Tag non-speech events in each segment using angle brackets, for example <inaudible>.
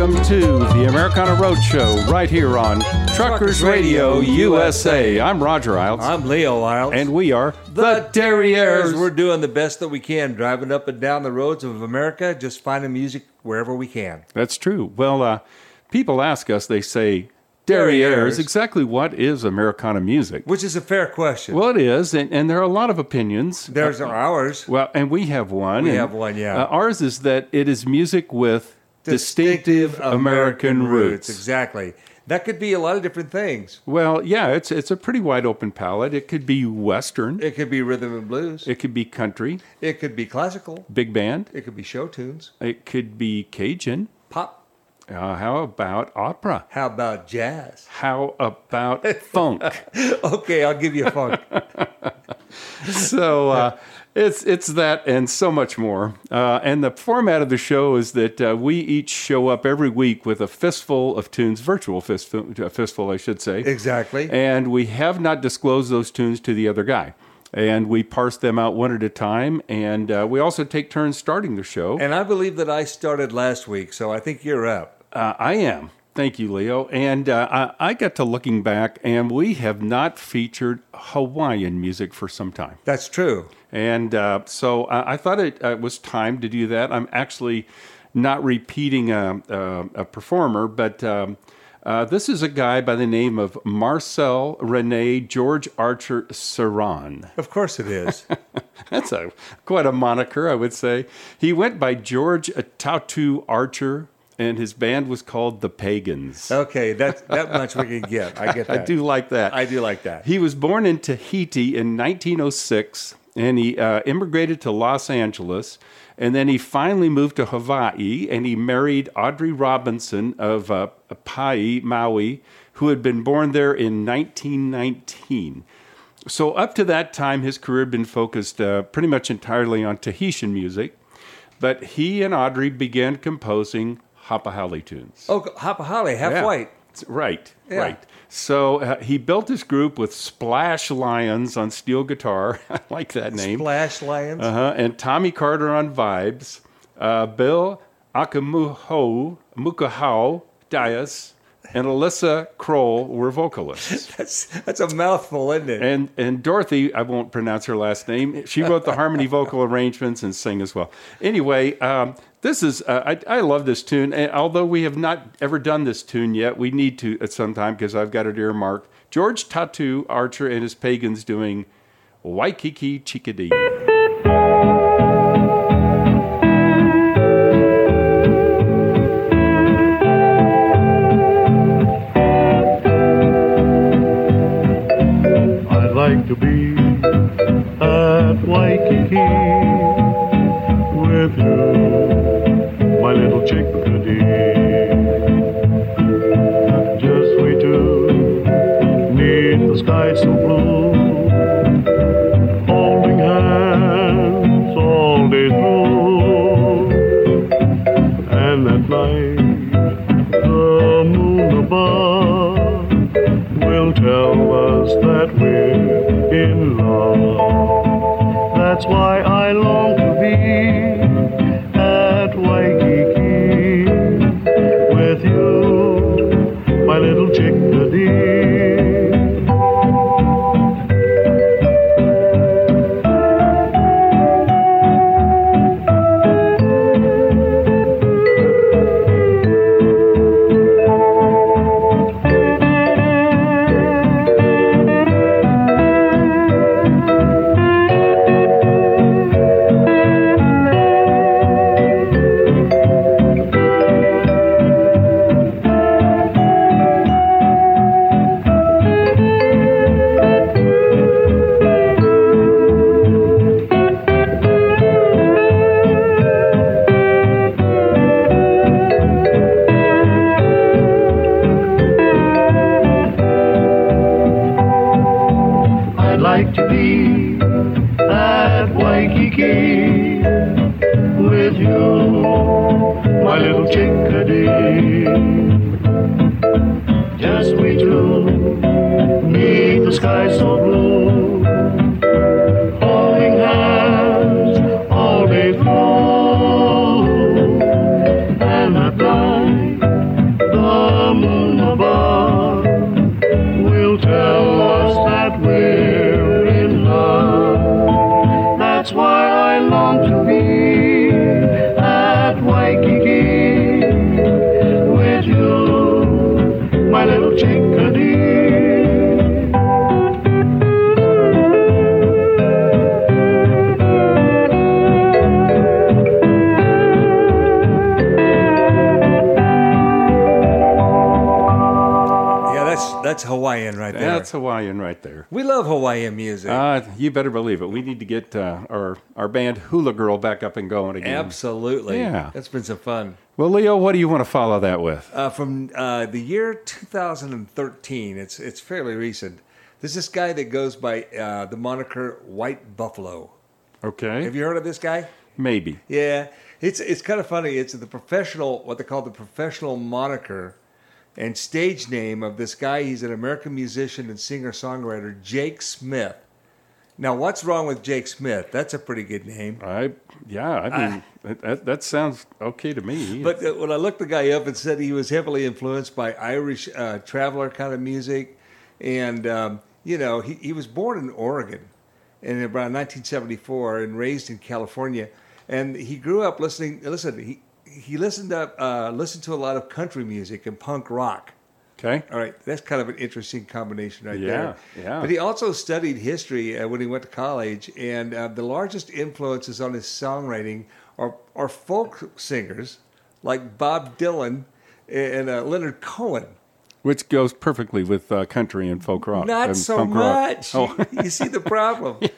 Welcome to the Americana Roadshow right here on Truckers Radio USA. I'm Roger Eilts. I'm Leo Eilts. and we are the Derrieres. We're doing the best that we can, driving up and down the roads of America, just finding music wherever we can. That's true. Well, uh, people ask us, they say, Derrieres. exactly what is Americana music? Which is a fair question. Well, it is, and, and there are a lot of opinions. There's Uh, ours. Well, and we have one. We and, have one, yeah. uh, ours is that it is music with distinctive, American roots. Exactly. That could be a lot of different things. Well, yeah, it's it's a pretty wide open palette. It could be Western. It could be rhythm and blues. It could be country, It could be classical. big band. It could be show tunes. It could be Cajun. Pop. Uh, how about opera? How about jazz? How about funk? <laughs> Okay, I'll give you funk. <laughs> So uh, <laughs> it's it's that and so much more. Uh, and the format of the show is that uh, we each show up every week with a fistful of tunes, virtual fistful, a fistful, I should say. Exactly. And we have not disclosed those tunes to the other guy. And we parse them out one at a time. And uh, we also take turns starting the show. And I believe that I started last week, so I think you're up. Uh, I am. Thank you, Leo. And uh, I, I got to looking back, and we have not featured Hawaiian music for some time. That's true. And uh, so I, I thought it uh, was time to do that. I'm actually not repeating a, a, a performer, but um, uh, this is a guy by the name of Marcel Rene George Archer Saran. Of course it is. <laughs> That's a quite a moniker, I would say. He went by George Tautu Archer, and his band was called the Pagans. okay, that that much we can get. I get <laughs> I do like that. I do like that. He was born in Tahiti in 1906, and he uh, immigrated to Los Angeles, and then he finally moved to Hawaii, and he married Audrey Robinson of uh, Pai, Maui, who had been born there in 1919. So up to that time, his career had been focused uh, pretty much entirely on Tahitian music, but he and Audrey began composing Hapa haole tunes. Oh, Hapa haole, half Yeah. white. Right, Yeah. right. So uh, he built his group with Splash Lions on steel guitar. <laughs> I like that name. Splash Lions. Uh-huh. And Tommy Carter on vibes. Uh, Bill Akamuho, Mukahau Dias, and Alyssa Kroll were vocalists. <laughs> That's that's a mouthful, isn't it? And and Dorothy, I won't pronounce her last name. She wrote the harmony vocal arrangements and sang as well. Anyway, um, this is uh, I, I love this tune. And although we have not ever done this tune yet, we need to at some time because I've got it earmarked. George Tautu Archer and his pagans doing Waikiki Chickadee. You, my you, my little chickadee. Just we two, neath the sky so blue, That's Hawaiian right there. we love Hawaiian music. Uh, you better believe it. We need to get uh, our our band Hula Girl back up and going again. Absolutely. Yeah. That's been some fun. Well, Leo, what do you want to follow that with? Uh, from uh, the year 2013, it's it's fairly recent. There's this guy that goes by uh, the moniker White Buffalo. Okay, Have you heard of this guy? maybe. Yeah, it's it's kind of funny. It's the professional, what they call the professional moniker and stage name of this guy. He's an American musician and singer songwriter, Jake Smith. Now, what's wrong with Jake Smith? That's a pretty good name. I yeah, I mean that, that that sounds okay to me. But uh, when I looked the guy up and said he was heavily influenced by Irish uh, traveler kind of music, and um, you know he, he was born in Oregon in around 1974 and raised in California, and he grew up listening. Listen, he he listened up uh, listened to a lot of country music and punk rock. okay, All right, that's kind of an interesting combination right Yeah, there. yeah. But he also studied history uh, when he went to college, and uh, the largest influences on his songwriting are, are folk singers like Bob Dylan and uh, Leonard Cohen. which goes perfectly with uh, country and folk rock. Not so much. Oh. You, see the problem. <laughs>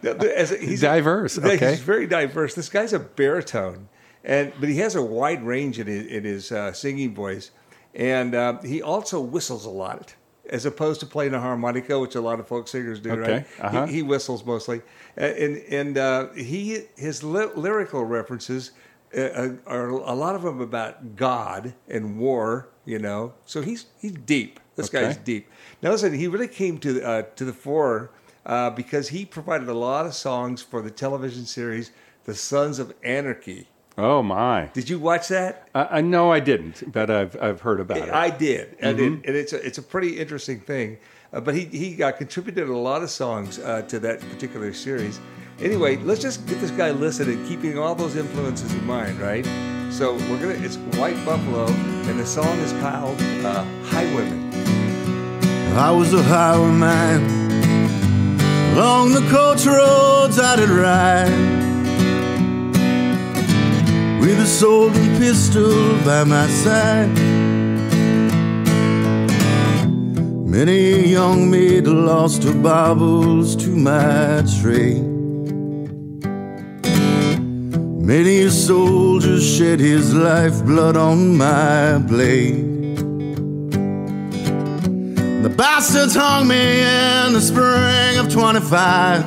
The- as he's Diverse, <laughs> yeah, okay. He's very diverse. This guy's a baritone, and but he has a wide range in his, in his uh, singing voice, and uh, he also whistles a lot, as opposed to playing a harmonica, which a lot of folk singers do. Okay, Right? uh-huh. He, he whistles mostly, Uh, and and uh, he his ly- lyrical references. Uh, are a lot of them about God and war, you know. So he's he's deep. This Okay. guy's deep. Now listen, he really came to uh, to the fore uh, because he provided a lot of songs for the television series The Sons of Anarchy. Oh my! Did you watch that? I, I know I didn't, but I've I've heard about it. I did, and, Mm-hmm. it, and it's a, it's a pretty interesting thing. Uh, but he he uh, contributed a lot of songs uh, to that particular series. Anyway, let's just get this guy listening, keeping all those influences in mind, right? So we're gonna. It's White Buffalo, and the song is called uh, "Highwayman." I was a highwayman. Along the coach roads I did ride. With a sword and pistol by my side. Many a young maid lost her baubles to my trade. Many a soldier shed his lifeblood on my blade. The bastards hung me in the spring of 25.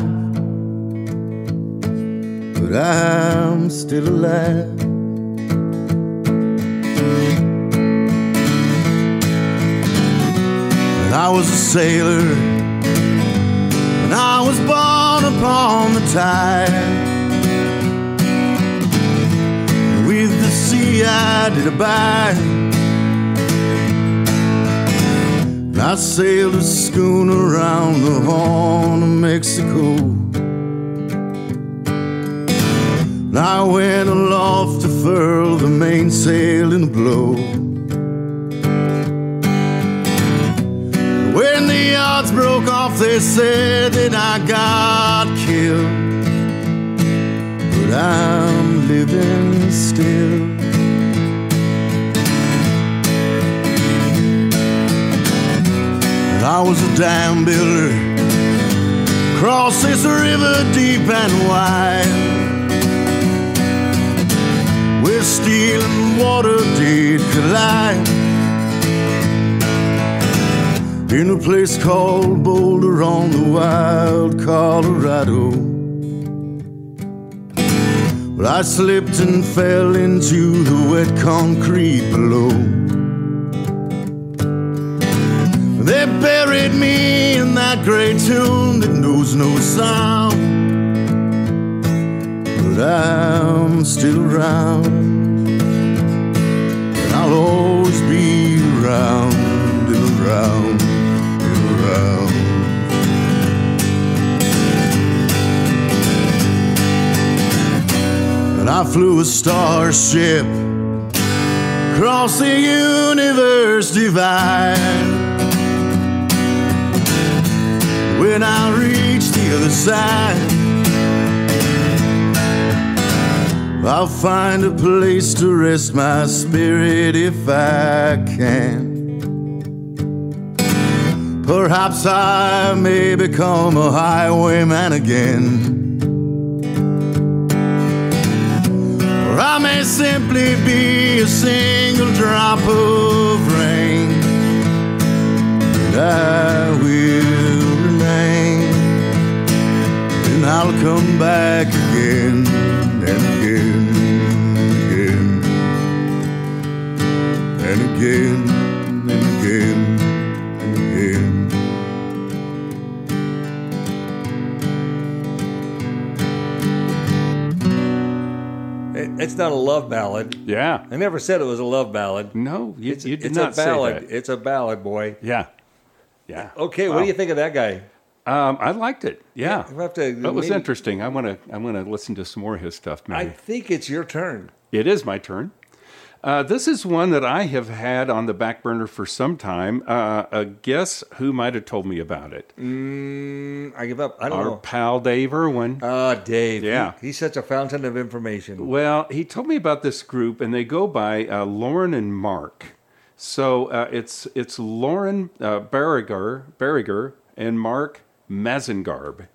But I'm still alive. I was a sailor, and I was born upon the tide. With the sea I did abide. I sailed a schooner around the Horn of Mexico. And I went aloft to furl the mainsail in the blow. The yards broke off, they said that I got killed. But I'm living still. I was a dam builder across this river deep and wide, where steel and water did collide. In a place called Boulder on the wild Colorado. But I slipped and fell into the wet concrete below. They buried me in that gray tomb that knows no sound. But I'm still around, and I'll always be around and around I flew a starship across the universe divide. When I reach the other side, I'll find a place to rest my spirit if I can. Perhaps I may become a highwayman again. I may simply be a single drop of rain. And I will remain. And I'll come back again and again and again and again It's not a love ballad. Yeah. I never said it was a love ballad. No, you, It's, you did it's not a ballad. It's a ballad, boy. Yeah. Yeah. Okay, what do you think of that guy? Um, I liked it. Yeah. We'll have to- that was maybe- interesting. I want to. I want to listen to some more of his stuff. I think it's your turn. it is my turn. Uh, this is one that I have had on the back burner for some time. Uh, uh, guess who might have told me about it? Mm, I give up. I don't Our know. pal Dave Irwin. Ah, Dave. Yeah. He- he's such a fountain of information. Well, he told me about this group, and they go by uh, Loren and Mark. So uh, it's it's Loren uh, Barrigar, Barrigar and Mark Mazengarb.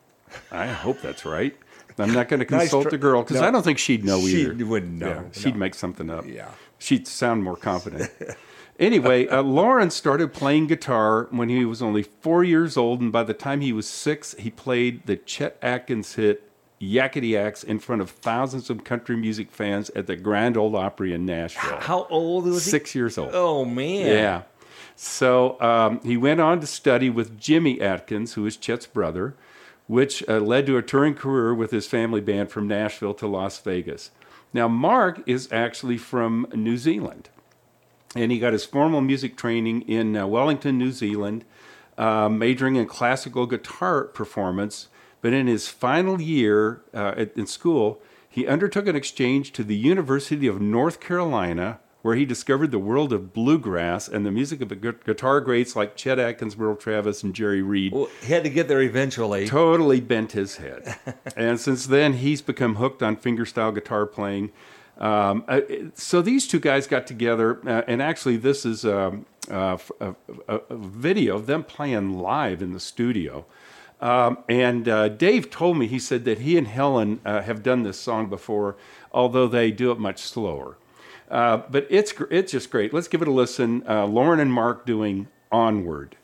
I hope that's right. I'm not going to Nice consult tr- the girl because no. I don't think she'd know either. She wouldn't know, Yeah, she'd no. make something up. Yeah. She'd sound more confident. anyway, uh, Loren started playing guitar when he was only four years old, and by the time he was six, he played the Chet Atkins hit Yakety Axe in front of thousands of country music fans at the Grand Ole Opry in Nashville. How old was he? Six years old. Oh, man. Yeah. So um, he went on to study with Jimmy Atkins, who is Chet's brother, which uh, led to a touring career with his family band from Nashville to Las Vegas. Now, Mark is actually from New Zealand, and he got his formal music training in uh, Wellington, New Zealand, uh, majoring in classical guitar performance. But in his final year uh, at, in school, he undertook an exchange to the University of North Carolina, where he discovered the world of bluegrass and the music of the gu- guitar greats like Chet Atkins, Merle Travis, and Jerry Reed Well, he had to get there eventually. totally bent his head. <laughs> and since then, he's become hooked on fingerstyle guitar playing. Um, uh, so these two guys got together, uh, and actually, this is um, uh, f- a, a, a video of them playing live in the studio. Um, and uh, Dave told me, he said that he and Helen uh, have done this song before, although they do it much slower. Uh, but it's, it's just great. Let's give it a listen. Uh, Loren and Mark doing. Onward,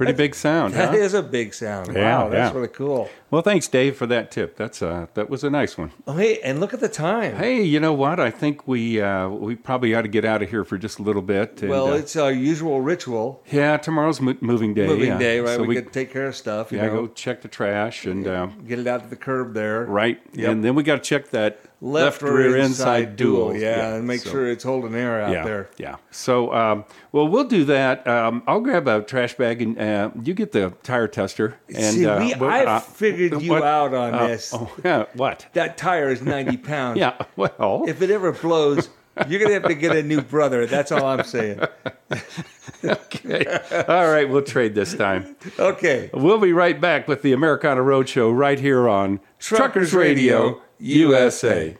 Pretty big sound. That huh? is a big sound. Yeah, wow, that's yeah. really cool. Well, thanks, Dave, for that tip. That's uh, that was a nice one. Oh, hey, and look at the time. Hey, you know what? I think we uh, we probably ought to get out of here for just a little bit. and, well, uh, it's our usual ritual, yeah, tomorrow's mo- moving day. moving yeah. day, right? So we, we could take care of stuff, you yeah, know, go check the trash and uh, get it out to the curb there. right, Yep. and then we got to check that Left, rear inside dual. Yeah, and make so- sure it's holding air out yeah, there. Yeah. So, um, well, we'll do that. Um, I'll grab a trash bag and uh, you get the tire tester. And See, uh, we, we'll- I uh, figured you what? out on Uh, this. Oh, yeah. What? That tire is 90 <laughs> pounds. Yeah. Well. If it ever blows, you're going to have to get a new brother. That's all I'm saying. <laughs> okay. All right. We'll trade this time. Okay. We'll be right back with the Americana Roadshow right here on Truckers Radio, USA.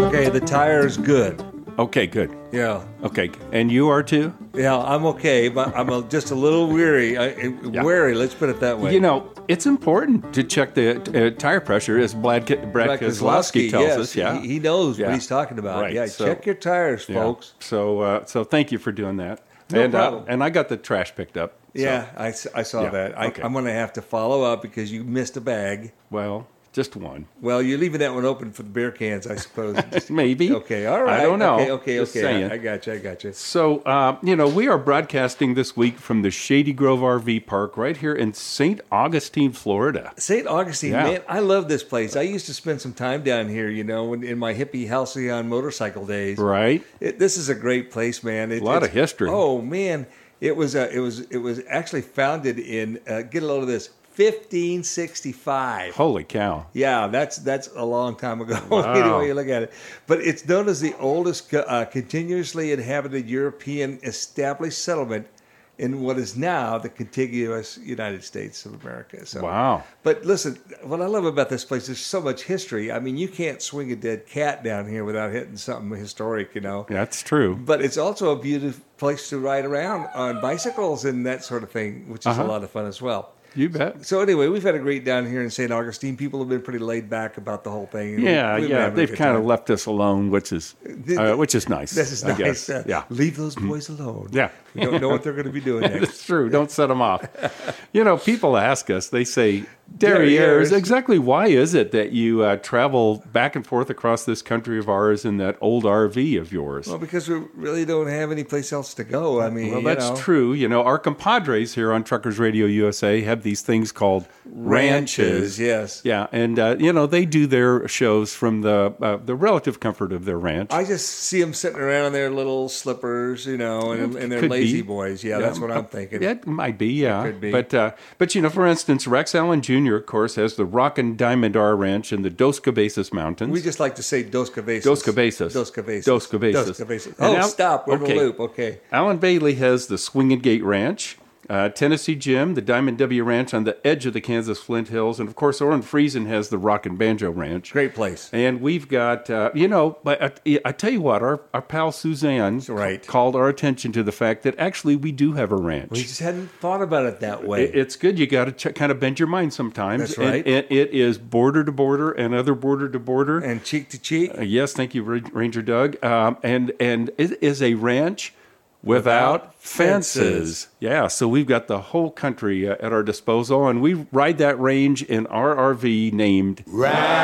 Okay, the tire is good. Okay. Good. Yeah. Okay. And you are too. Yeah, I'm okay, but I'm a, just a little weary. I, I- Wary, let's put it that way. You know, it's important to check the uh, tire pressure, as Brad, Brad Brad Kozlowski tells yes, us. Yeah. he, he knows Yeah. what he's talking about. Right, Yeah, so- check your tires, folks. Yeah. folks. So, uh, so thank you for doing that. No and, problem. Uh, and I got the trash picked up. so- Yeah, I saw Yeah, that. I. I'm going to have to follow up because you missed a bag. Well, just one. Well, you're leaving that one open for the beer cans, I suppose. <laughs> Just- Maybe. okay, all right. I don't know. Okay, okay, Just okay. saying. I, I got you. I got you. So, uh, you know, we are broadcasting this week from the Shady Grove RV Park right here in St. Augustine, Florida. St. Augustine, Yeah. man, I love this place. I used to spend some time down here, you know, in, in my hippie halcyon motorcycle days. Right? It, this is a great place, man. It, A lot of history. Oh man, it was uh, it was it was actually founded in uh, get a load of this 1565. Holy cow. Yeah, that's that's a long time ago. <laughs> Wow. anyway, you look at it, but it's known as the oldest uh, continuously inhabited European established settlement in what is now the contiguous United States of America. So, Wow. But listen, what I love about this place is so much history. I mean, you can't swing a dead cat down here without hitting something historic, you know. That's true. But it's also a beautiful place to ride around on bicycles and that sort of thing, which is Uh-huh. a lot of fun as well. You bet. So anyway, we've had a great down here in St. Augustine. People have been pretty laid back about the whole thing. Yeah, yeah. They've kind of left us alone, which is uh, which is nice. This is I nice. Uh, Yeah. leave those boys alone. Yeah. we don't know what they're going to be doing <laughs> next. It's true. Don't set them off. <laughs> You know, people ask us, they say, Derrieres, exactly why is it that you uh, travel back and forth across this country of ours in that old RV of yours? Well, because we really don't have any place else to go. I mean, Well, that's know. true. You know, our compadres here on Truckers Radio USA have these things called ranches. yes. Yeah, and uh, you know they do their shows from the uh, the relative comfort of their ranch. I just see them sitting around in their little slippers, you know, and, and their lazy be. boys. Yeah, that's what I'm thinking. It might be, yeah. could be. But uh, but you know, for instance, Rex Allen Jr. of course has the Rock and Diamond R Ranch in the Dos Cabezas Mountains. We just like to say Dos Cabezas. Dos Cabezas. Dos Cabezas. Dos Cabezas. Dos Cabezas. Oh, Al- stop. We're in okay. the loop. Okay. Alan Bailey has the Swinging Gate Ranch. Uh, Tennessee Jim, the Diamond W Ranch on the edge of the Kansas Flint Hills, and of course, Orrin Friesen has the Rock and Banjo Ranch. Great place. And we've got, uh, you know, but I, I tell you what, our, our pal Suzanne Right. called our attention to the fact that actually we do have a ranch. We just hadn't thought about it that way. It- It's good. You got to ch- kind of bend your mind sometimes. That's And right. it, it is border to border and other border to border. and cheek to cheek. Uh, yes, thank you, Ranger Doug. Um, and and it is a ranch without, fences. Yeah, so we've got the whole country uh, at our disposal, and we ride that range in our RV named Ramblin'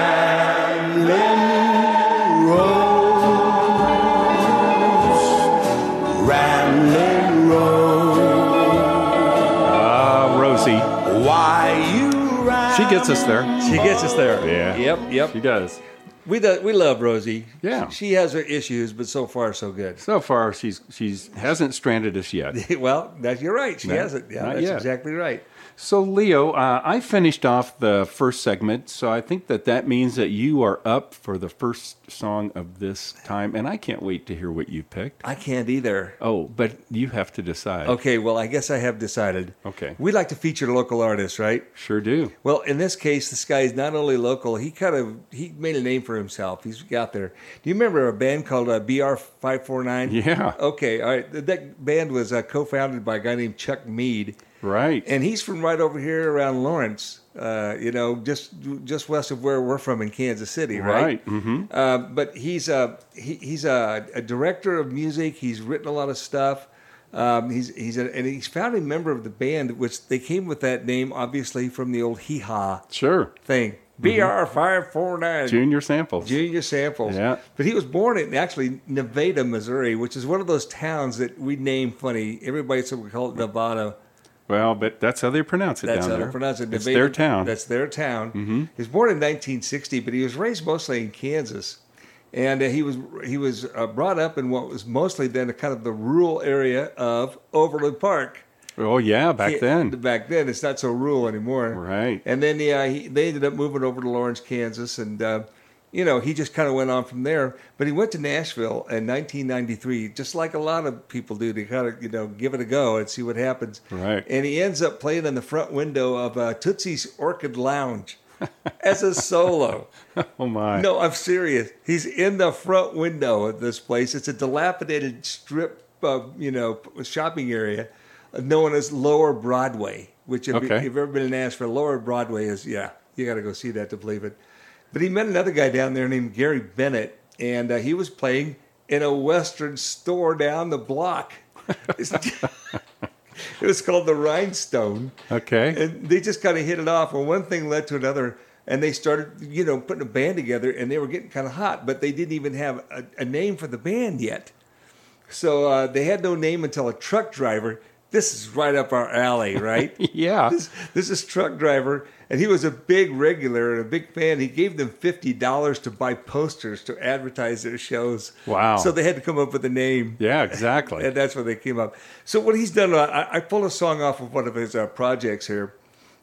Ah Rosie. Why you ride? She gets us there. She gets us there. Yeah. Yep. Yep. She does. We do, we love Rosie. Yeah. She has her issues, but so far so good. So far, she's she's hasn't stranded us yet. <laughs> well, that you're right. She No, hasn't. Yeah, that's yet. exactly right. So, Leo, uh, I finished off the first segment, so I think that that means that you are up for the first song of this time, and I can't wait to hear what you picked. I can't either. Oh, but you have to decide. Okay, well, I guess I have decided. Okay. We like to feature local artists, right? Sure do. Well, in this case, this guy is not only local. He kind of he made a name for himself. He's got there. Do you remember a band called uh, BR Five Four Nine? Yeah. Okay, all right. That band was uh, co-founded by a guy named Chuck Mead. Right. And he's from right over here around Lawrence, uh, you know, just just west of where we're from in Kansas City, right? Right, mhm. Uh, but he's a he, he's a, a director of music. He's written a lot of stuff. Um, he's he's a, and he's founding member of the band, which they came with that name obviously from the old hee haw Sure. thing. BR five four nine. Junior samples. Junior samples. Yeah. But he was born in actually Nevada, Missouri, which is one of those towns that we name funny. Everybody said we call it Nevada. Well, but that's how they pronounce it That's down how they pronounce it. It's Nevada- their town. That's their town. Mhm. He was born in 1960, but he was raised mostly in Kansas, and uh, he was he was uh, brought up in what was mostly then kind of the rural area of Overland Park. oh yeah, back He- then. Back then, it's not so rural anymore. Right. And then yeah, he, they ended up moving over to Lawrence, Kansas, and uh, you know he just kind of went on from there. But he went to Nashville in 1993, just like a lot of people do, to kind of you know give it a go and see what happens. Right. And he ends up playing in the front window of uh, Tootsie's Orchid Lounge <laughs> as a solo. Oh my. No, I'm serious. He's in the front window of this place. It's a dilapidated strip, uh, you know, shopping area known as Lower Broadway. Which, if, Okay. you, if you've ever been in Nashville, Lower Broadway is yeah, you got to go see that to believe it. But he met another guy down there named Gary Bennett, and uh, he was playing in a Western store down the block. <laughs> it was called the Rhinestone. Okay. And they just kind of hit it off. and one thing led to another, and they started, you know, putting a band together, and they were getting kind of hot, but they didn't even have a, a name for the band yet. So uh, they had no name until a truck driver. This is right up our alley, right? <laughs> Yeah. This, this is truck driver, and he was a big regular and a big fan. He gave them fifty dollars to buy posters to advertise their shows. Wow. So they had to come up with a name. Yeah, exactly. <laughs> And that's where they came up. So what he's done, I, I pulled a song off of one of his uh, projects here,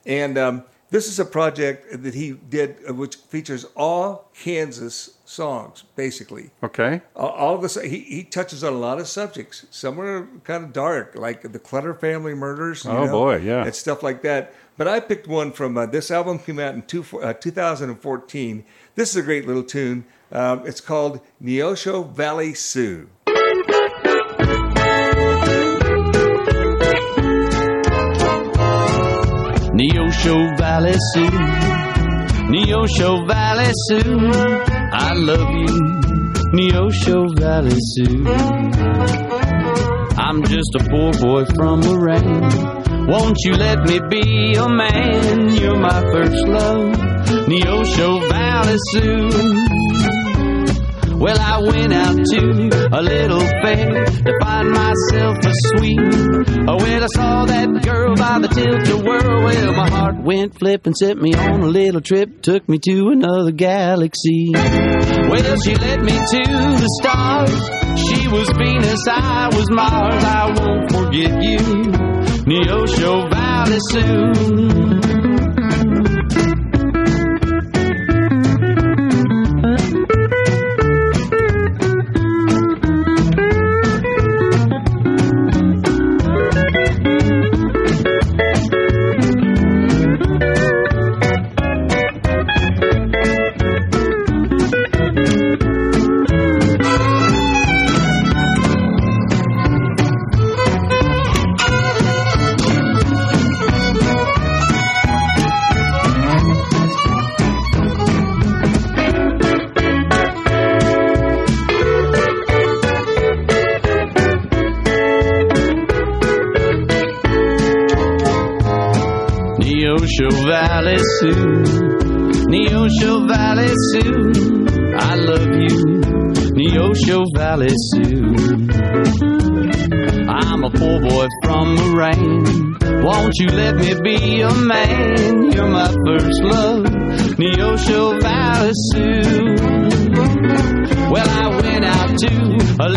and um, this is a project that he did, uh, which features all Kansas songs, basically. Okay. All, all of this, he, he touches on a lot of subjects. Some are kind of dark, like the Clutter family murders. you Oh, know, boy, yeah. and stuff like that. But I picked one from uh, this album came out in two, uh, 2014. This is a great little tune. Um, it's called Neosho Valley Sue. Neosho Valley Sue, Neosho Valley Sue, I love you, Neosho Valley Sue. I'm just a poor boy from Lorraine. Won't you let me be a man? You're my first love, Neosho Valley Sioux. Well, I went out to a little fair to find myself a sweet. Oh, well, I saw that girl by the tilt-a-whirl. Well, my heart went flip and sent me on a little trip. Took me to another galaxy. Well, she led me to the stars. She was Venus, I was Mars. I won't forget you, Neosho Valley soon.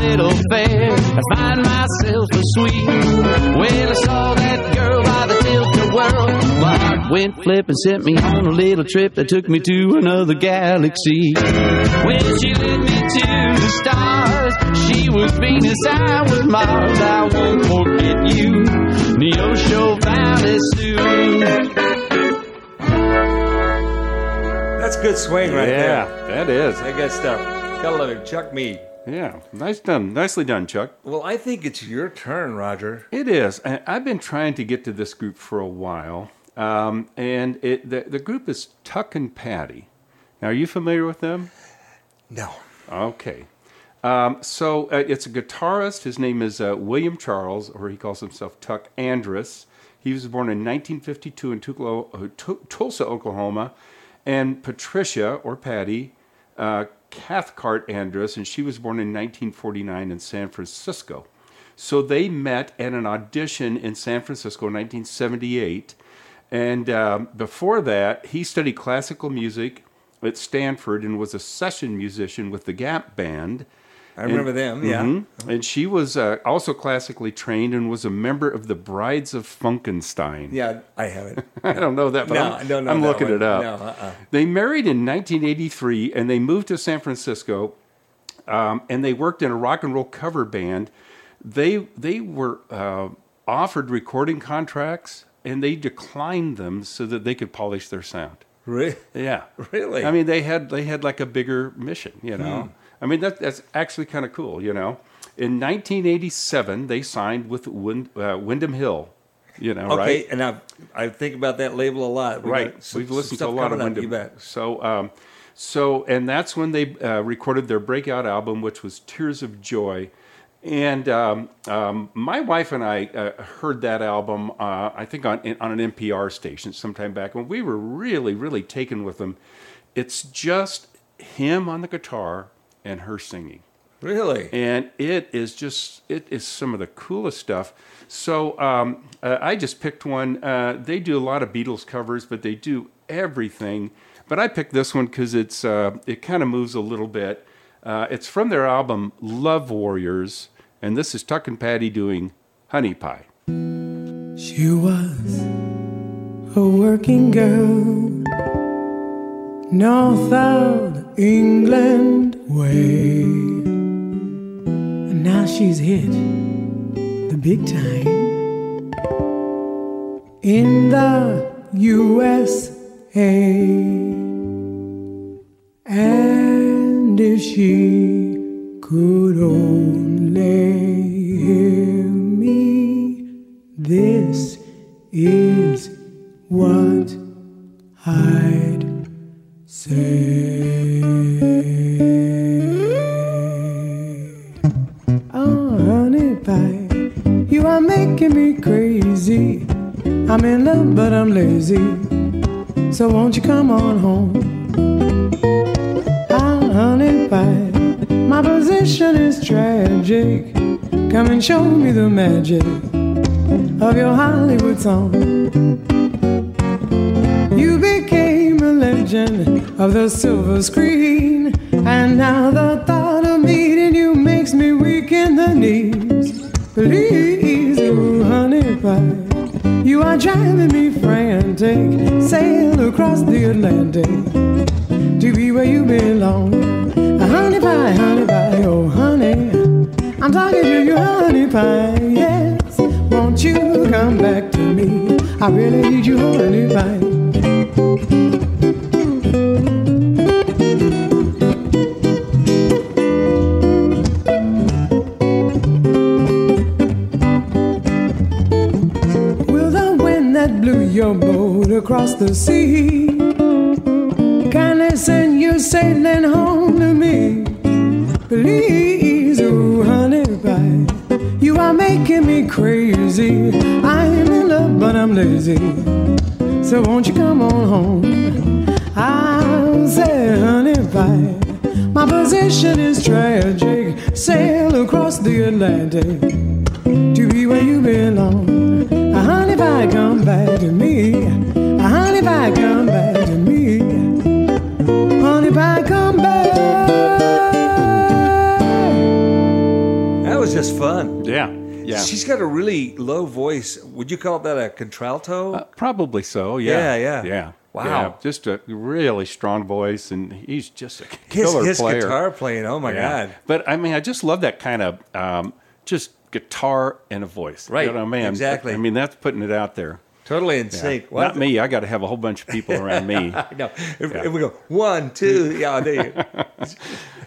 Little fair to find myself a sweet. Well, I saw that girl by the tilt-a-whirl. My heart went flip and sent me on a little trip that took me to another galaxy. Well, she led me to the stars. She was Venus, I was Mars. I won't forget you, Neosho Valley Sue. That's good swing right yeah, there. that is. That good stuff. Gotta love him. Chuck Mead. Yeah, nice done, nicely done, Chuck. Well, I think it's your turn, Roger. It is. I've been trying to get to this group for a while, um, and it, the the group is Tuck and Patti. Now, are you familiar with them? No. Okay. Um, so uh, it's a guitarist. His name is uh, William Charles, or he calls himself Tuck Andress. He was born in 1952 in Tuklo- uh, Tu- Tulsa, Oklahoma. And Patricia, or Patti, uh, Cathcart Andress, and she was born in 1949 in San Francisco. So they met at an audition in San Francisco in 1978. And um, before that, he studied classical music at Stanford and was a session musician with the Gap Band. I remember them, yeah. Mhm. And she was uh, also classically trained and was a member of the Brides of Funkenstein. Yeah, I have it. <laughs> I don't know that, but No, I'm, I that looking one. it up. No, uh-uh. They married in 1983 and they moved to San Francisco um, and they worked in a rock and roll cover band. They, they were uh, offered recording contracts and they declined them so that they could polish their sound. Re- Yeah. <laughs> Really? I mean, they had they had like a bigger mission, you know. Hmm. I mean, that that's actually kind of cool, you know. In 1987, they signed with Wind, uh, Windham Hill, you know, Okay, right? and I I think about that label a lot. We right. some- We've listened to a lot of up, Wyndham. So, um, so, and that's when they uh, recorded their breakout album, which was "Tears of Joy." And um, um, my wife and I uh, heard that album, uh, I think, on on an NPR station sometime back when we were really, really taken with them. It's just him on the guitar and her singing. Really? and it is just it is some of the coolest stuff. So um, uh, i just picked one. Uh, they do a lot of beatles covers but they do everything. But i picked this one because it's uh, it kind of moves a little bit. Uh, it's from their album love warriors and this is tuck and patti doing honey pie. She was a working girl, north of England way. And now she's hit the big time in the USA. And if she could only hear me, this is what I'd say. I'm in love, but I'm lazy. So won't you come on home? Ah, honey pie, my position is tragic. Come and show me the magic of your Hollywood song. You became a legend of the silver screen, and now the thought of meeting you makes me weak in the knees. Please, oh honey pie, are driving me frantic. Sail across the Atlantic to be where you belong. Honey pie, honey pie, oh honey, I'm talking to you, honey pie. Yes, won't you come back to me? I really need you, honey pie. Across the sea kindly send you sailing home to me? Please, oh honey pie, you are making me crazy. I'm in love, but I'm lazy. So won't you come on home? I say, honey pie, my position is tragic. Sail across the Atlantic Fun. yeah yeah She's got a really low voice. Would you call that a contralto? Uh, probably so yeah Yeah, yeah. yeah Wow. Yeah, just a really strong voice and he's just a his killer his player guitar playing. Oh my Yeah. god! But I mean, I just love that kind of um, just guitar and a voice. Right. You know, man. Exactly. I mean, that's putting it out there. Totally in Yeah. sync. Not me. I got to have a whole bunch of people around me. <laughs> No, if, Yeah. if we go one, two, <laughs> yeah, there you.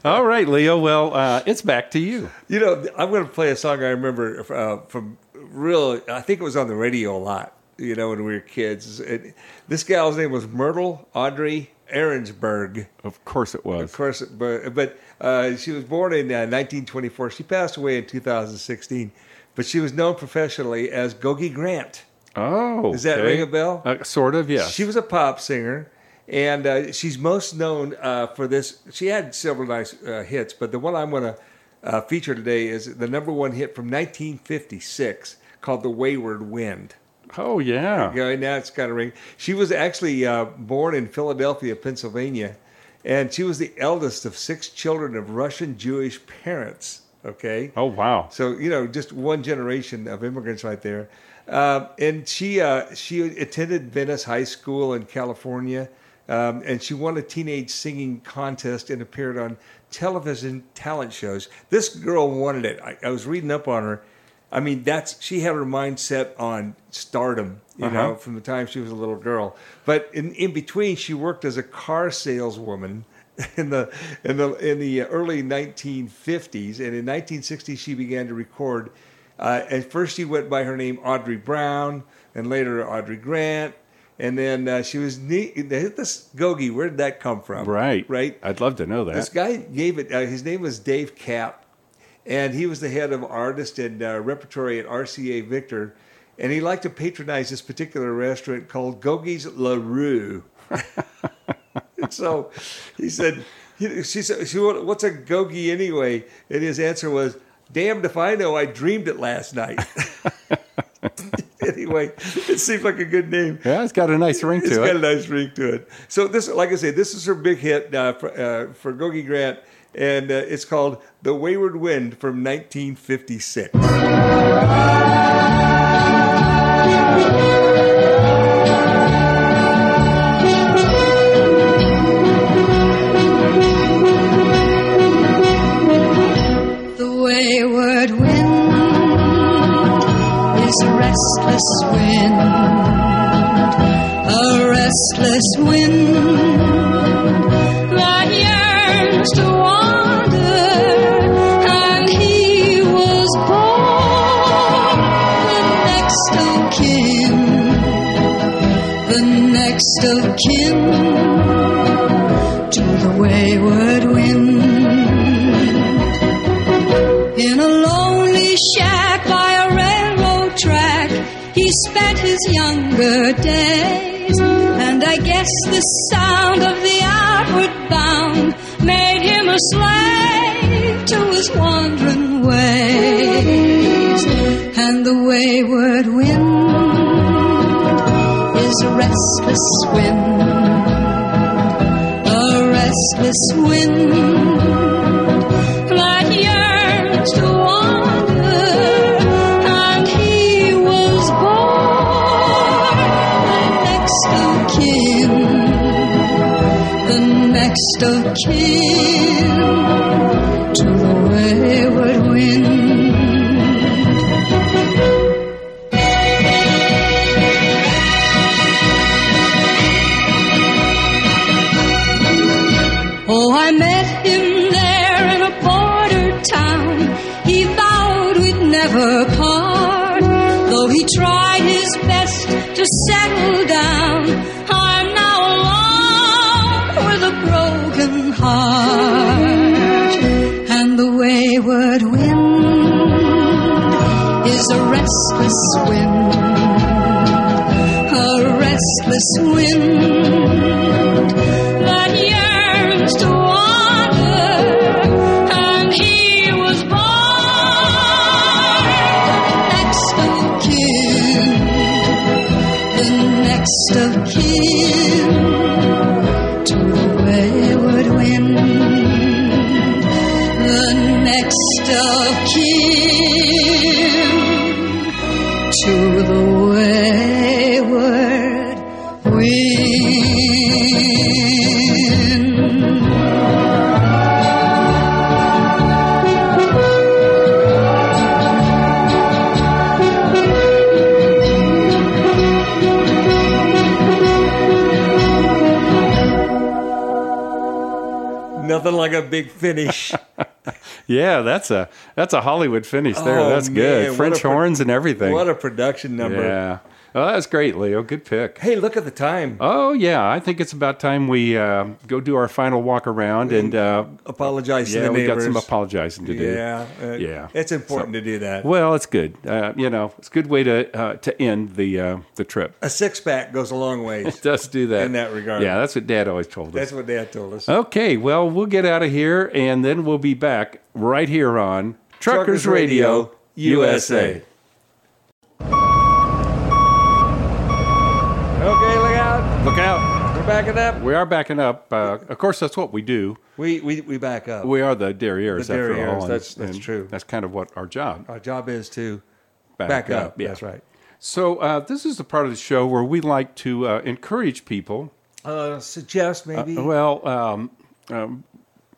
All right, Leo. Well, uh, it's back to you. You know, I'm going to play a song I remember uh, from real. I think it was on the radio a lot. You know, when we were kids. It, this gal's name was Myrtle Audrey Arinsberg. Of course, it was. Of course, but, but uh, she was born in uh, 1924. She passed away in 2016, but she was known professionally as Gogi Grant. Oh, Does that okay. ring a bell? Uh, sort of, yes. She was a pop singer, and uh, she's most known uh, for this. She had several nice uh, hits, but the one I'm going to uh, feature today is the number one hit from 1956 called "The Wayward Wind." oh, yeah. Yeah, now it's kind of ring. She was actually uh, born in Philadelphia, Pennsylvania, and she was the eldest of six children of Russian Jewish parents. Okay. Oh, wow. So you know, just one generation of immigrants right there. Uh, and she uh, she attended Venice High School in California, um, and she won a teenage singing contest and appeared on television talent shows. This girl wanted it. I, I was reading up on her. I mean, that's she had her mind set on stardom, you Uh-huh. know, from the time she was a little girl. But in, in between, she worked as a car saleswoman <laughs> in the in the in the early 1950s, and in 1960 she began to record. Uh, at first, she went by her name Audrey Brown, and later Audrey Grant, and then uh, she was neat. This Gogi, where did that come from? Right. right. I'd love to know that. This guy gave it. Uh, his name was Dave Kapp, and he was the head of artist and uh, repertory at RCA Victor. And he liked to patronize this particular restaurant called Gogi's La Rue. <laughs> so he said, he, she said, she, went, "What's a gogi anyway?" And his answer was, "Damned if I know. I dreamed it last night." <laughs> anyway, it seems like a good name. yeah, it's got a nice ring It's to got it. a nice ring to it. So this, like I say, this is her big hit uh, for, uh, for Gogi Grant, and uh, it's called "The Wayward Wind" from 1956. Restless wind, a restless wind that yearns to wander, and he was born the next of kin, the next of kin to the wayward wind. Younger days. And I guess the sound of the outward bound made him a slave to his wandering ways. And the wayward wind is a restless wind, a restless wind the next of kin to the wayward wind. Oh, I met him there in a border town. He vowed we'd never part. Though he tried wind, a restless wind finish. <laughs> Yeah, that's a that's a Hollywood finish there. Oh, that's man, good. French pro- horns and everything. what a production number. yeah. Oh, that's great, Leo. Good pick. Hey, look at the time. Oh yeah, I think it's about time we uh, go do our final walk around and uh, Apologize to yeah, the we got some apologizing to do. Yeah, uh, Yeah. It's important to do that. Well, it's good. Uh, you know, it's a good way to uh, to end the uh, the trip. A six pack goes a long way. <laughs> It does do that In that regard. Yeah, that's what Dad always told us. That's what Dad told us. Okay, well, we'll get out of here and then we'll be back right here on Truckers, Truckers Radio, Radio, USA. Okay, look out. Look out. We're backing up. We are backing up. Uh, of course, that's what we do. We we, we back up. We are the derrieres, The after derrieres, all. and- that's- that's and true. That's kind of what our job. Our job is to Back up, yeah. That's right. So uh, this is the part of the show where we like to uh, encourage people. Uh, suggest maybe. Uh, well, um, um,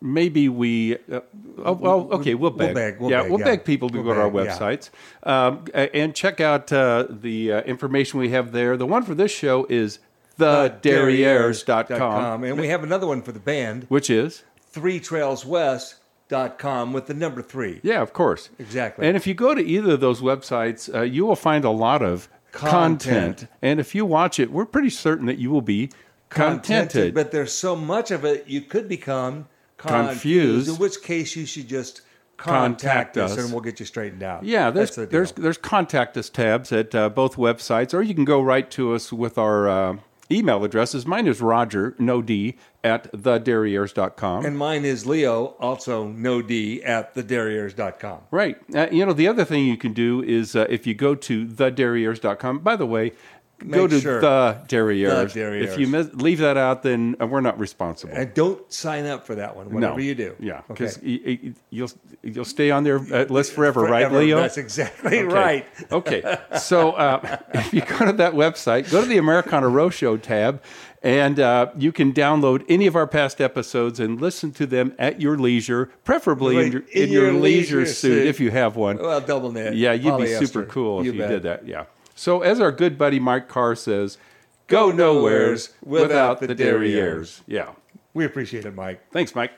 maybe we. Uh, oh, well, okay, we'll We'll beg. beg, we'll yeah, beg, we'll yeah. beg people to We'll go to our beg, yeah. websites um, and check out uh, the uh, information we have there. The one for this show is thederrieres.com, And we have another one for the band, which is threetrailswest.com with the number three. yeah, of course, Exactly. And if you go to either of those websites, uh, you will find a lot of content. Content. And if you watch it, we're pretty certain that you will be contented. But there's so much of it, you could become Confused. In which case, you should just Contact contact, us, and we'll get you straightened out. Yeah, there's the there's there's contact us tabs at uh, both websites, or you can go right to us with our uh, email addresses. Mine is Roger no D at thederrieres.com. And mine is Leo, also no D at thederrieres.com. Right. Uh, you know, the other thing you can do is uh, if you go to thederrieres.com, by the way, go to sure. the Derrieres. The If you mis- leave that out, then uh, we're not responsible. And don't sign up for that one, whatever no. you do. Yeah, Okay. because you'll you'll stay on their uh, list forever, right, Leo? That's exactly Okay. right. okay. So uh, <laughs> if you go to that website, go to the Americana Road Show tab, and uh, you can download any of our past episodes and listen to them at your leisure, preferably in your, in in your your leisure, leisure suit, suit. if you have one. Well, double knit. Yeah, you'd be super cool if You you, bet. did that. Yeah. So as our good buddy Mike Carr says, go nowheres without the derrieres. Yeah. We appreciate it, Mike. Thanks, Mike.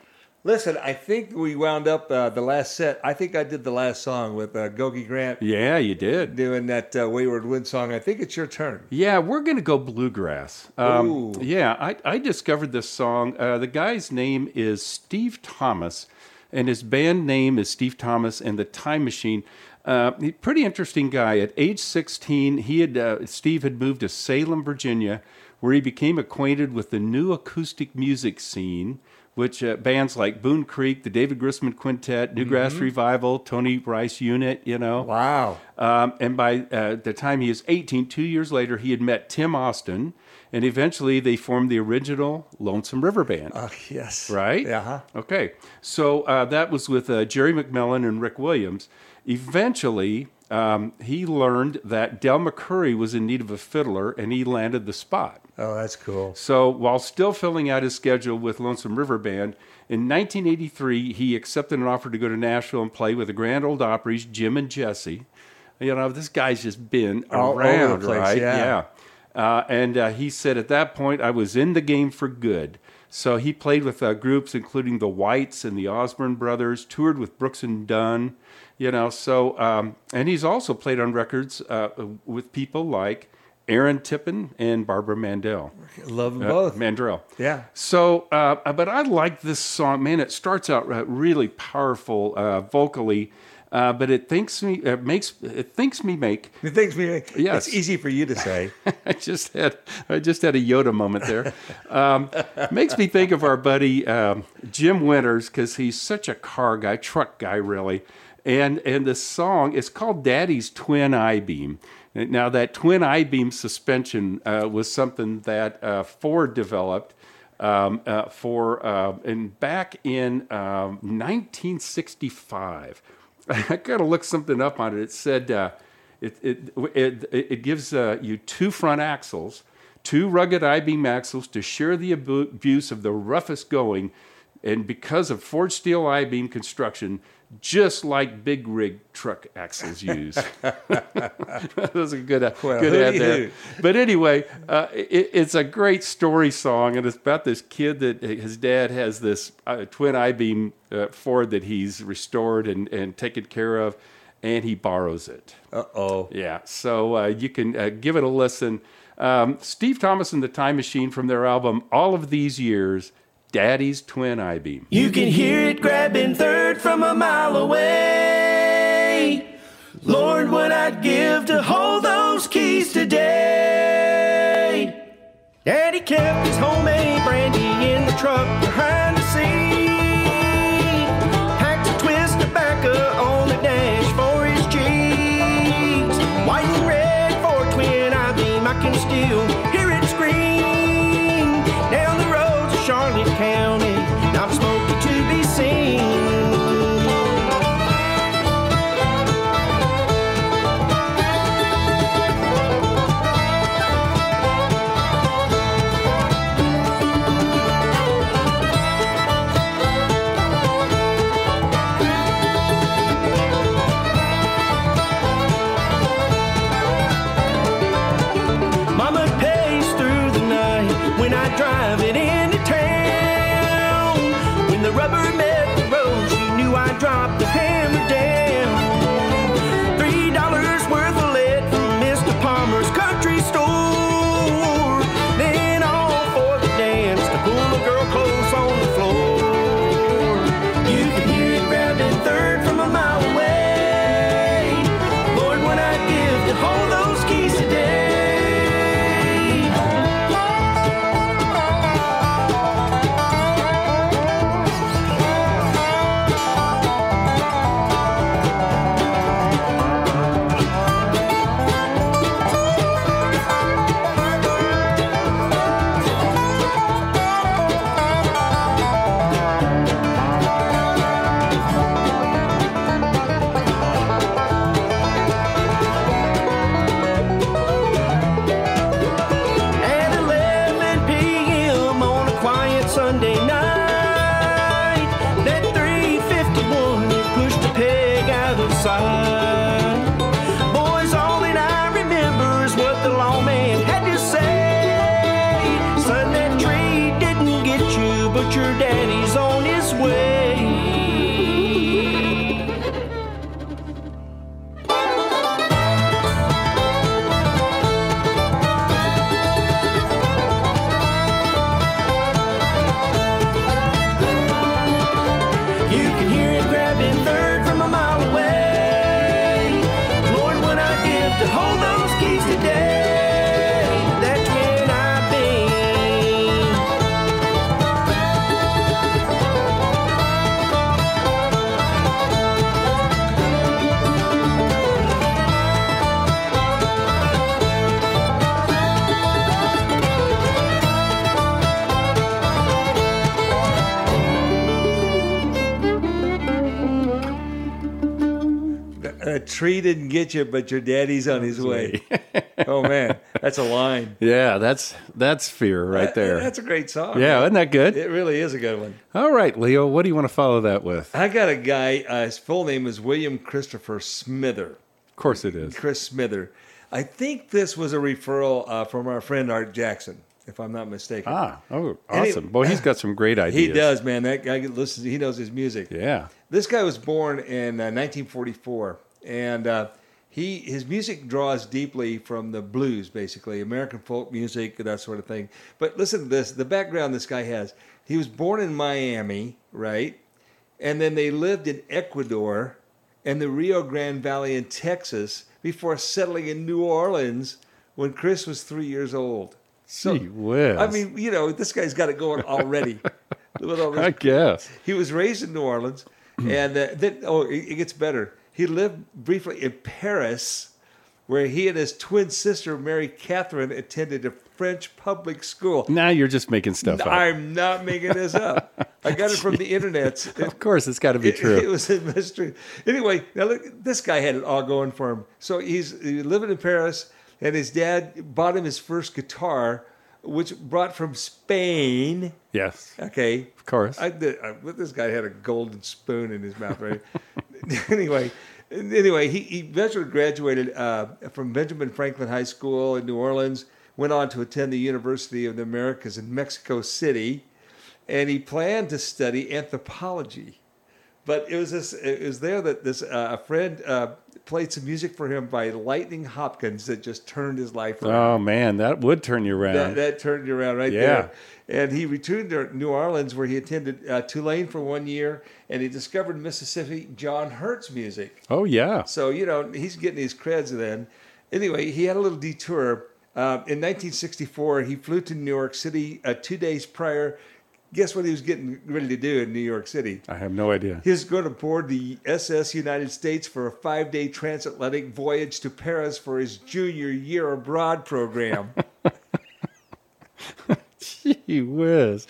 Listen, I think we wound up uh, the last set. I think I did the last song with uh, Gogi Grant Yeah, you did. doing that uh, Wayward Wind song. I think it's your turn. Yeah, we're going to go bluegrass. Um, Ooh. yeah, I, I discovered this song. Uh, the guy's name is Steve Thomas, and his band name is Steve Thomas and the Time Machine. Uh, pretty interesting guy. At age 16, he had uh, Steve had moved to Salem, Virginia, where he became acquainted with the new acoustic music scene. Which uh, bands like Boone Creek, the David Grisman Quintet, Newgrass Revival, Tony Rice Unit, you know. Wow. Um, and by uh, the time he was 18, two years later, he had met Tim Austin, and eventually they formed the original Lonesome River Band. Uh, yes. right? Yeah. huh? Okay. So uh, that was with uh, Jerry McMillan and Rick Williams. Eventually, um, he learned that Del McCoury was in need of a fiddler, and he landed the spot. Oh, that's cool. So while still filling out his schedule with Lonesome River Band, in 1983 he accepted an offer to go to Nashville and play with the Grand Ole Opry's Jim and Jesse. You know, this guy's just been All over the around, place, right? yeah. Uh, and uh, he said at that point I was in the game for good. So he played with uh, groups including the Whites and the Osborne Brothers, toured with Brooks and Dunn, you know. So um, and he's also played on records uh, with people like Aaron Tippin and Barbara Mandel. Love them Uh, both. Mandrell. Yeah. So, uh, but I like this song. Man, it starts out uh, really powerful uh, vocally, uh, but it thinks me it makes it thinks me make. The things we Yes. it's easy for you to say. <laughs> I just had I just had a Yoda moment there. Um, makes me think of our buddy um, Jim Winters because he's such a car guy, truck guy, really. And and the song is called Daddy's Twin I Beam. Now that twin I beam suspension uh, was something that uh, Ford developed. Um, uh, for uh, and back in um, 1965, <laughs> I got to look something up on it. It said uh, it, it, it, it gives uh, you two front axles, two rugged I-beam axles to share the abu- abuse of the roughest going, and because of forged steel I beam construction, just like big rig truck axles <laughs> use. that was a good, uh, Well, good ad there. But anyway, uh, it, it's a great story song, and it's about this kid that his dad has this uh, twin I beam uh, Ford that he's restored and, and taken care of, and he borrows it. Uh oh. Yeah, so uh, you can uh, give it a listen. Um, Steve Thomas and the Time Machine from their album All of These Years, Daddy's Twin I Beam. You can hear it grabbing third from a mile away. Lord, what I'd give to hold those keys today. Daddy kept his homemade brandy in the truck behind the seat. Hacked a twist tobacco on the dash for his cheeks. White and red for twin I beam, I can still Charlotte tree didn't get you, but your daddy's on his way. <laughs> oh man, that's a line. Yeah, that's that's fear right there. That's a great song. yeah, man. isn't that good? It really is a good one. All right, Leo, what do you want to follow that with? I got a guy. Uh, his full name is William Christopher Smither. Of course it is. Chris Smither. I think this was a referral uh, from our friend Art Jackson, if I'm not mistaken. Ah, oh, awesome. Well, he's got some great <laughs> ideas. He does, man. That guy listens. He knows his music. Yeah. This guy was born in uh, 1944, and uh, he his music draws deeply from the blues, basically American folk music, that sort of thing. But listen to this: the background this guy has. He was born in Miami, right? And then they lived in Ecuador and the Rio Grande Valley in Texas before settling in New Orleans when Chris was three years old. So, Gee whiz. I mean, you know, this guy's got it going already. <laughs> With all this- I guess. he was raised in New Orleans, and uh, then oh, it, it gets better. He lived briefly in Paris, where he and his twin sister Mary Catherine attended a French public school. Now you're just making stuff up. I'm not making this up. I got it from the <laughs> internet. of course, it's got to be It, true. it was a mystery. Anyway, now look, this guy had it all going for him. So he's, he's living in Paris, and his dad bought him his first guitar which brought from Spain. Yes. Okay. Of course. I, I, this guy had a golden spoon in his mouth, right? <laughs> anyway, anyway, he, he eventually graduated uh, from Benjamin Franklin High School in New Orleans. Went on to attend the University of the Americas in Mexico City, and he planned to study anthropology. But it was this. It was there that this uh, a friend uh, played some music for him by Lightning Hopkins that just turned his life around. Oh man, that would turn you around. That, that turned you around right Yeah. there. And he returned to New Orleans, where he attended uh, Tulane for one year, and he discovered Mississippi John Hurt's music. oh yeah. So you know he's getting his creds then. Anyway, he had a little detour. Uh, in 1964, he flew to New York City uh, two days prior. Guess what he was getting ready to do in New York City? I have no idea. He was going to board the SS United States for a five-day transatlantic voyage to Paris for his junior year abroad program. <laughs> Gee whiz.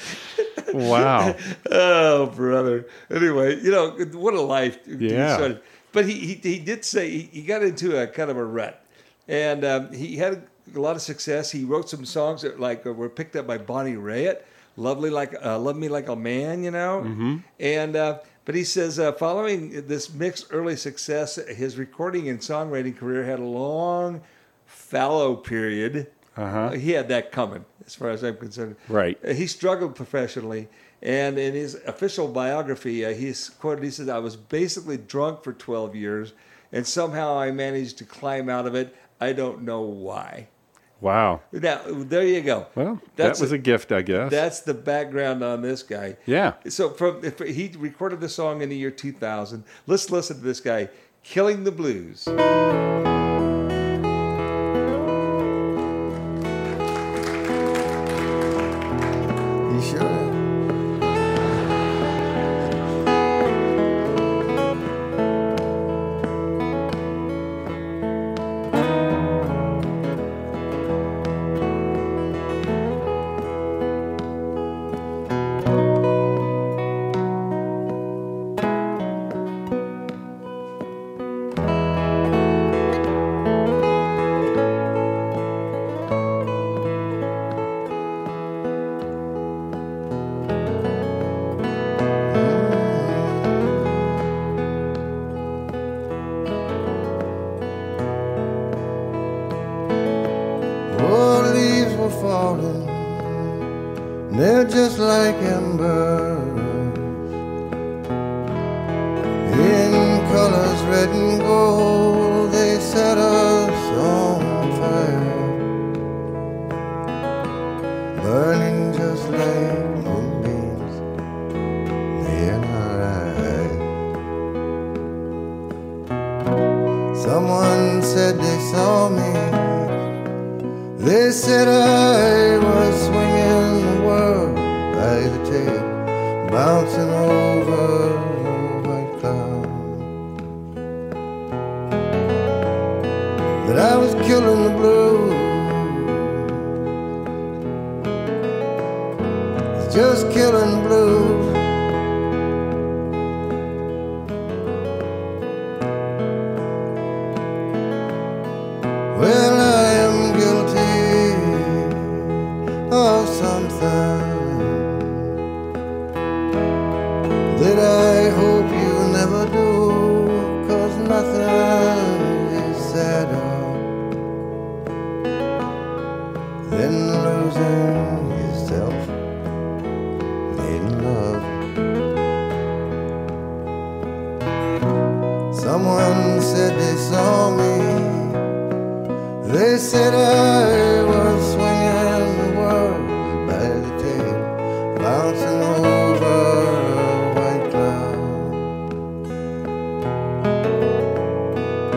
Wow. <laughs> oh, brother. Anyway, you know what a life. Yeah. But he, he he did say he, he got into a kind of a rut, and um, he had a lot of success. He wrote some songs that like were picked up by Bonnie Raitt, "Lovely Like uh, Love Me Like a Man," you know. Mm-hmm. And uh, but he says uh, following this mixed early success, his recording and songwriting career had a long fallow period. Uh-huh. He had that coming, as far as I'm concerned. Right. Uh, He struggled professionally, and in his official biography, uh, he's quoted. He says, "I was basically drunk for 12 years, and somehow I managed to climb out of it. I don't know why." Wow. Now, there you go. Well, That's that was a- a, gift, I guess. That's the background on this guy. yeah. So from if he recorded the song in the year 2000. Let's listen to this guy, "Killing the Blues." I was swinging the world by the bouncing over white.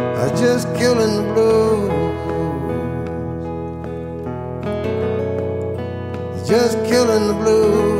I just killing the blues, just killing the blues.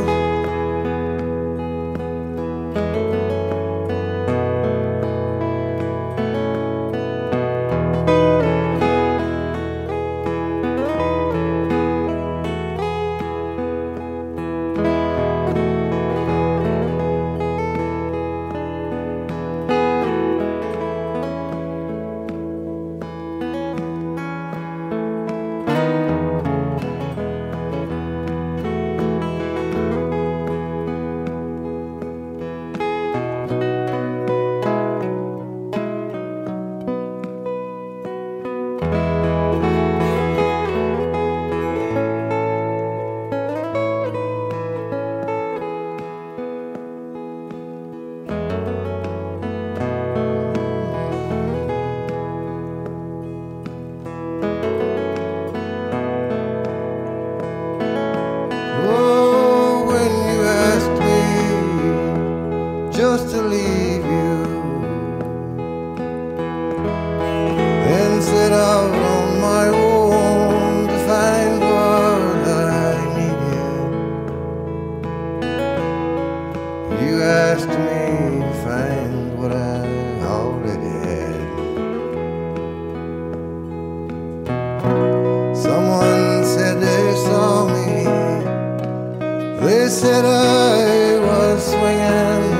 Said I was swinging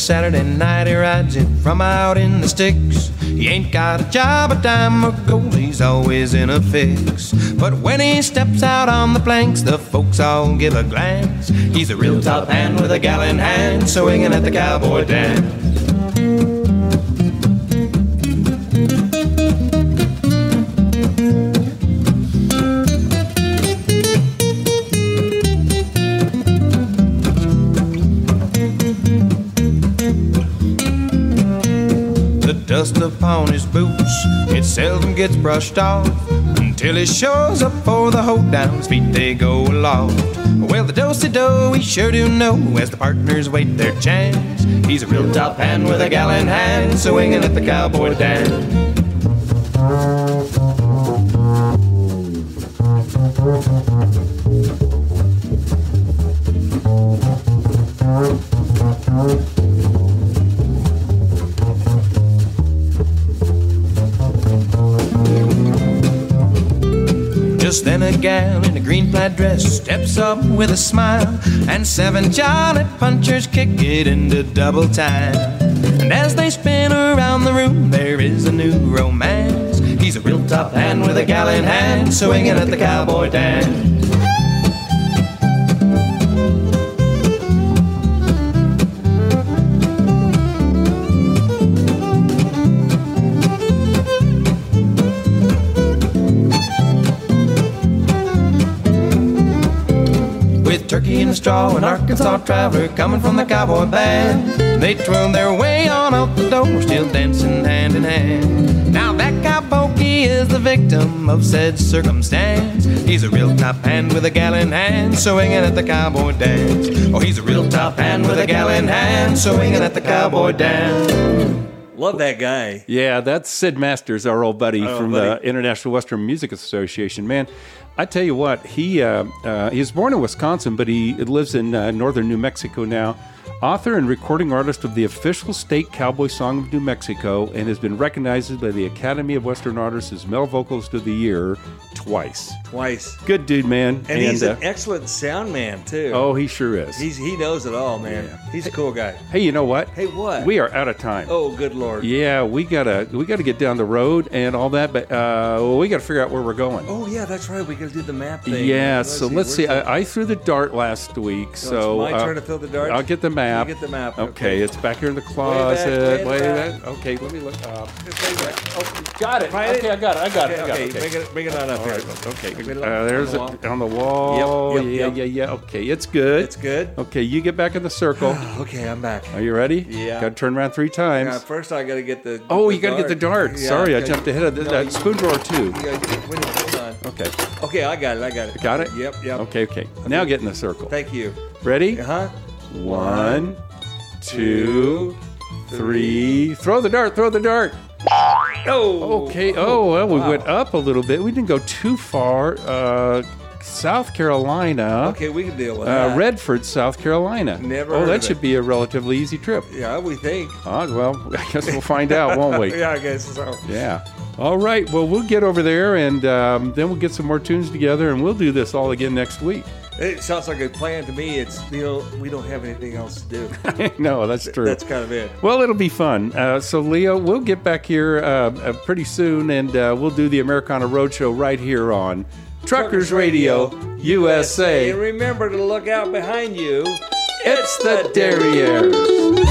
Saturday night he rides it from out in the sticks. He ain't got a job, a dime or gold, he's always in a fix. But when he steps out on the planks, the folks all give a glance. He's a real top hand with a gal in hand, swinging at the cowboy dance. Dust upon his boots, it seldom gets brushed off until he shows up for the hoedown. His feet they go aloft. Well, the do do we sure do know as the partners wait their chance. He's a real top hand with a gal in hand, swinging at the cowboy dance. Just a gal in a green plaid dress steps up with a smile, and seven jolly punchers kick it into double time. And as they spin around the room, there is a new romance. He's a real top hand with a gal in hand, swinging at the cowboy dance. Straw, an Arkansas traveler coming from the cowboy band. They twirl their way on out the door, still dancing hand in hand. Now that cowpoke is the victim of said circumstance. He's a real top hand with a gal in hand, swinging at the cowboy dance. Oh, he's a real top hand with a gal in hand, swinging at the cowboy dance. Love that guy. Yeah, that's Syd Masters, our old buddy Our old from buddy. the International Western Music Association. Man, I tell you what, he uh, uh, he was born in Wisconsin, but he lives in uh, northern New Mexico now. Author and recording artist of the official state cowboy song of New Mexico, and has been recognized by the Academy of Western Artists as Male Vocalist of the Year twice. Twice. Good dude, man. And, he's uh, an excellent sound man too. oh, he sure is. He's he knows it all, man. He's a cool guy. hey, you know what? Hey, what? We are out of time. Oh, good lord. Yeah, we gotta we gotta get down the road and all that, but uh, we gotta figure out where we're going. Oh yeah, that's right. We gotta do the map thing. Yeah, so let's see. I, I threw the dart last week, so it's my uh, turn to throw the dart? I'll get the map. You get the map, Okay, okay. it's back here in the closet. way Wait, in the that- okay, let me look. Uh, oh, got it. Find it? okay, I got it. I got it. I got Okay, it. bring it- bring it on up All here. right, Okay, Bring it uh, on there's the it on the wall. Yep, yep, yeah, yep. yeah, yeah. Okay, it's good. It's good. Okay, you get back in the circle. <sighs> Okay, I'm back. Are you ready? Yeah. Got to turn around three times. Yeah, first I gotta get the. Oh, the you got to get the dart. Yeah, Sorry, I jumped ahead of the, No, that you- spoon drawer too. You gotta get- wait a minute, hold on. Okay. Okay, I got it. I got it. Got it? Yep, yep. Okay, okay. Now get in the circle. Thank you. Ready? Uh huh. One, two, three. Throw the dart. Throw the dart. Oh, Okay. Oh, well, we Wow. went up a little bit. We didn't go too far. Uh, South Carolina. Okay, we can deal with Uh, that. Redford, South Carolina. Never Oh, that should it. be a relatively easy trip. Yeah, we think. Ah, well, <laughs> I guess we'll find out, won't we? <laughs> yeah, I guess so. Yeah. All right. Well, we'll get over there and um, then we'll get some more tunes together and we'll do this all again next week. It sounds like a plan to me. It's you know we don't have anything else to do. <laughs> no, that's true. That's kind of it. Well, it'll be fun. Uh, so, Leo, we'll get back here uh, uh, pretty soon and uh, we'll do the Americana Roadshow right here on Truckers Radio USA. And remember to look out behind you. It's the Derrieres.